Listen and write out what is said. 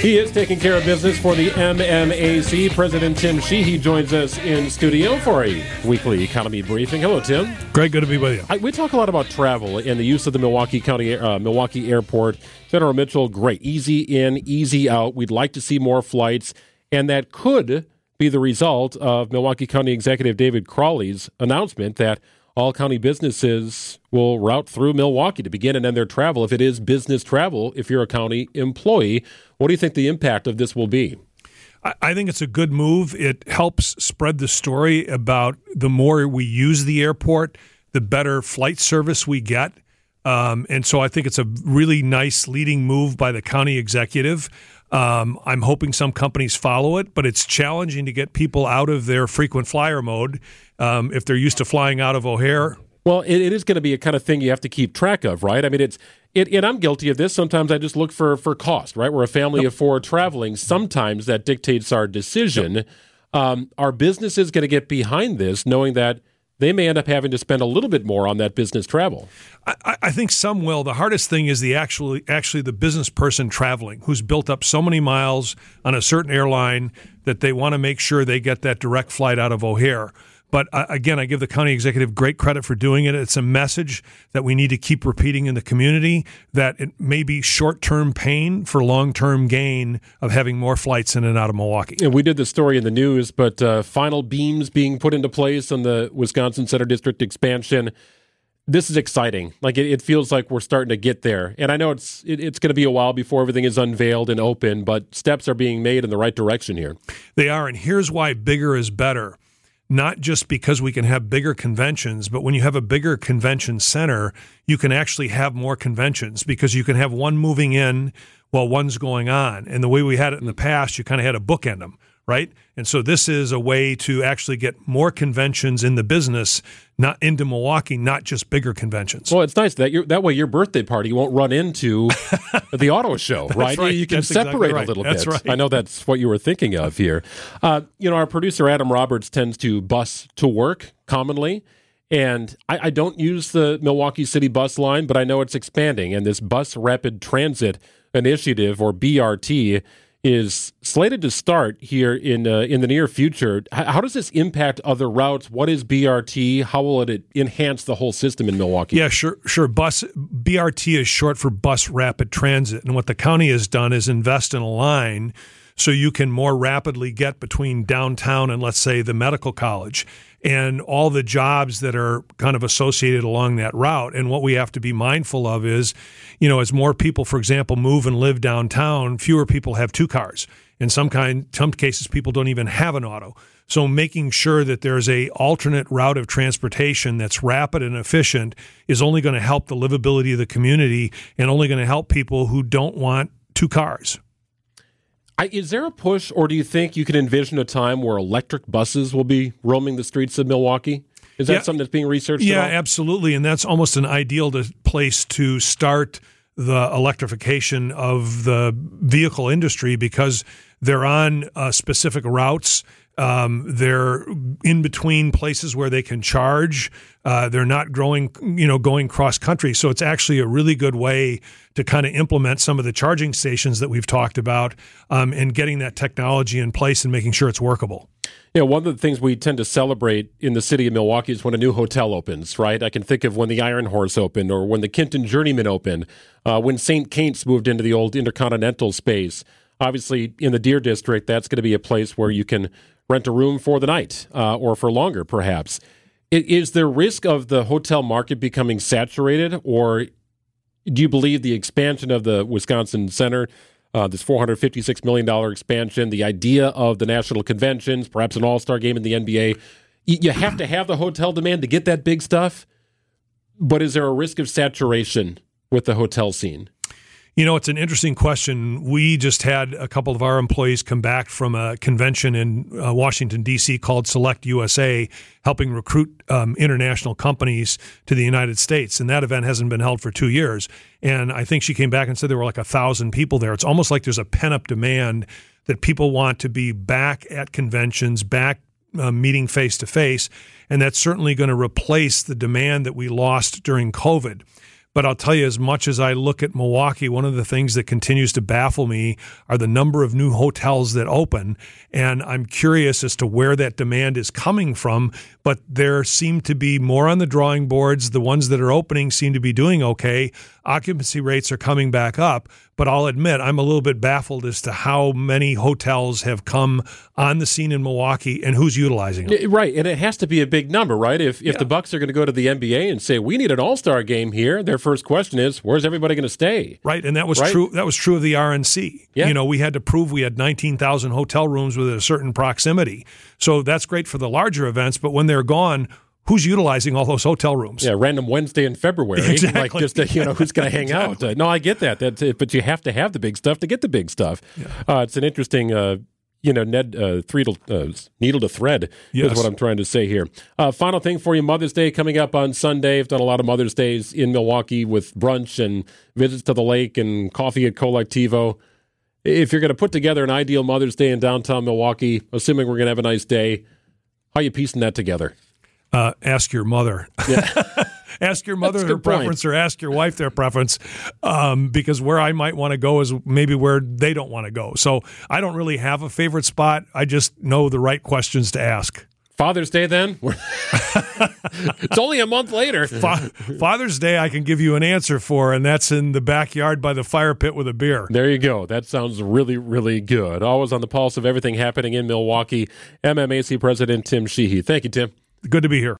He is taking care of business for the MMAC. President Tim Sheehy joins us in studio for a weekly economy briefing. Hello, Tim. Great, good to be with you. I, we talk a lot about travel and the use of the Milwaukee County uh, Milwaukee Airport. General Mitchell, great, easy in, easy out. We'd like to see more flights, and that could be the result of Milwaukee County Executive David Crowley's announcement that all county businesses will route through Milwaukee to begin and end their travel if it is business travel, if you're a county employee. What do you think the impact of this will be? I think it's a good move. It helps spread the story about the more we use the airport, the better flight service we get. Um, and so I think it's a really nice leading move by the county executive. Um, I'm hoping some companies follow it, but it's challenging to get people out of their frequent flyer mode um, if they're used to flying out of O'Hare. Well, it, it is going to be a kind of thing you have to keep track of, right? I mean, it's it, and I'm guilty of this. Sometimes I just look for for cost, right? We're a family yep. of four traveling. Sometimes that dictates our decision. Yep. Um, are businesses going to get behind this, knowing that they may end up having to spend a little bit more on that business travel. I, I, think some will. The hardest thing is the actually actually the business person traveling who's built up so many miles on a certain airline that they want to make sure they get that direct flight out of O'Hare. But uh, again, I give the county executive great credit for doing it. It's a message that we need to keep repeating in the community that it may be short term pain for long term gain of having more flights in and out of Milwaukee. And we did the story in the news, but uh, final beams being put into place on the Wisconsin Center District expansion. This is exciting. Like it, it feels like we're starting to get there. And I know it's it, it's going to be a while before everything is unveiled and open, but steps are being made in the right direction here. They are, and here's why bigger is better not just because we can have bigger conventions, but when you have a bigger convention center, you can actually have more conventions because you can have one moving in while one's going on. And the way we had it in the past, you kind of had to bookend them right? And so this is a way to actually get more conventions in the business, not into Milwaukee, not just bigger conventions. Well, it's nice that that way your birthday party won't run into the auto show, right? right? You can that's separate exactly right. a little that's bit. Right. I know that's what you were thinking of here. Uh, you know, our producer Adam Roberts tends to bus to work commonly. And I, I don't use the Milwaukee City bus line, but I know it's expanding. And this Bus Rapid Transit Initiative, or BRT, is slated to start here in uh, in the near future. H- how does this impact other routes? What is BRT? How will it enhance the whole system in Milwaukee? Yeah, sure, sure. Bus BRT is short for Bus Rapid Transit, and what the county has done is invest in a line so you can more rapidly get between downtown and let's say the medical college and all the jobs that are kind of associated along that route. And what we have to be mindful of is, you know, as more people, for example, move and live downtown, fewer people have two cars. In some kind, some cases, people don't even have an auto. So making sure that there's a alternate route of transportation that's rapid and efficient is only going to help the livability of the community and only going to help people who don't want two cars. I, is there a push, or do you think you can envision a time where electric buses will be roaming the streets of Milwaukee? Is that yeah, something that's being researched? Yeah, absolutely, and that's almost an ideal to, place to start the electrification of the vehicle industry because they're on uh, specific routes um, they're in between places where they can charge. Uh, they're not growing, you know, going cross country. So it's actually a really good way to kind of implement some of the charging stations that we've talked about um, and getting that technology in place and making sure it's workable. Yeah, one of the things we tend to celebrate in the city of Milwaukee is when a new hotel opens, right? I can think of when the Iron Horse opened or when the Kimpton Journeyman opened, uh, when St. Kate's moved into the old Intercontinental space. Obviously, in the Deer District, that's going to be a place where you can rent a room for the night uh, or for longer, perhaps. Is there risk of the hotel market becoming saturated, or do you believe the expansion of the Wisconsin Center, uh, this $456 million expansion, the idea of the national conventions, perhaps an all star game in the NBA, you have to have the hotel demand to get that big stuff? But is there a risk of saturation with the hotel scene? You know, it's an interesting question. We just had a couple of our employees come back from a convention in uh, Washington, D.C. called Select USA, helping recruit um, international companies to the United States. And that event hasn't been held for two years. And I think she came back and said there were like a thousand people there. It's almost like there's a pent up demand that people want to be back at conventions, back uh, meeting face to face. And that's certainly going to replace the demand that we lost during COVID. But I'll tell you, as much as I look at Milwaukee, one of the things that continues to baffle me are the number of new hotels that open. And I'm curious as to where that demand is coming from. But there seem to be more on the drawing boards. The ones that are opening seem to be doing okay. Occupancy rates are coming back up. But I'll admit, I'm a little bit baffled as to how many hotels have come on the scene in Milwaukee and who's utilizing them. Right, and it has to be a big number, right? If if yeah. the Bucks are going to go to the NBA and say we need an All Star game here, their first question is, where's everybody going to stay? Right, and that was right? true. That was true of the RNC. Yeah. You know, we had to prove we had 19,000 hotel rooms within a certain proximity. So that's great for the larger events, but when they're gone who's utilizing all those hotel rooms? Yeah, random Wednesday in February. Exactly. Like just, uh, you know, who's going to hang exactly. out? Uh, no, I get that. That's it, but you have to have the big stuff to get the big stuff. Yeah. Uh, it's an interesting, uh, you know, Ned uh, uh, needle to thread yes. is what I'm trying to say here. final thing for you Mother's Day coming up on Sunday. I've done a lot of Mother's Days in Milwaukee with brunch and visits to the lake and coffee at Colectivo. If you're going to put together an ideal Mother's Day in downtown Milwaukee, assuming we're going to have a nice day, how are you piecing that together? uh, ask your mother. Yeah. ask your mother their preference or ask your wife their preference um, because where I might want to go is maybe where they don't want to go. So I don't really have a favorite spot. I just know the right questions to ask. Father's Day, then? it's only a month later. Fa- Father's Day, I can give you an answer for, and that's in the backyard by the fire pit with a beer. There you go. That sounds really, really good. Always on the pulse of everything happening in Milwaukee. MMAC President Tim Sheehy. Thank you, Tim. Good to be here.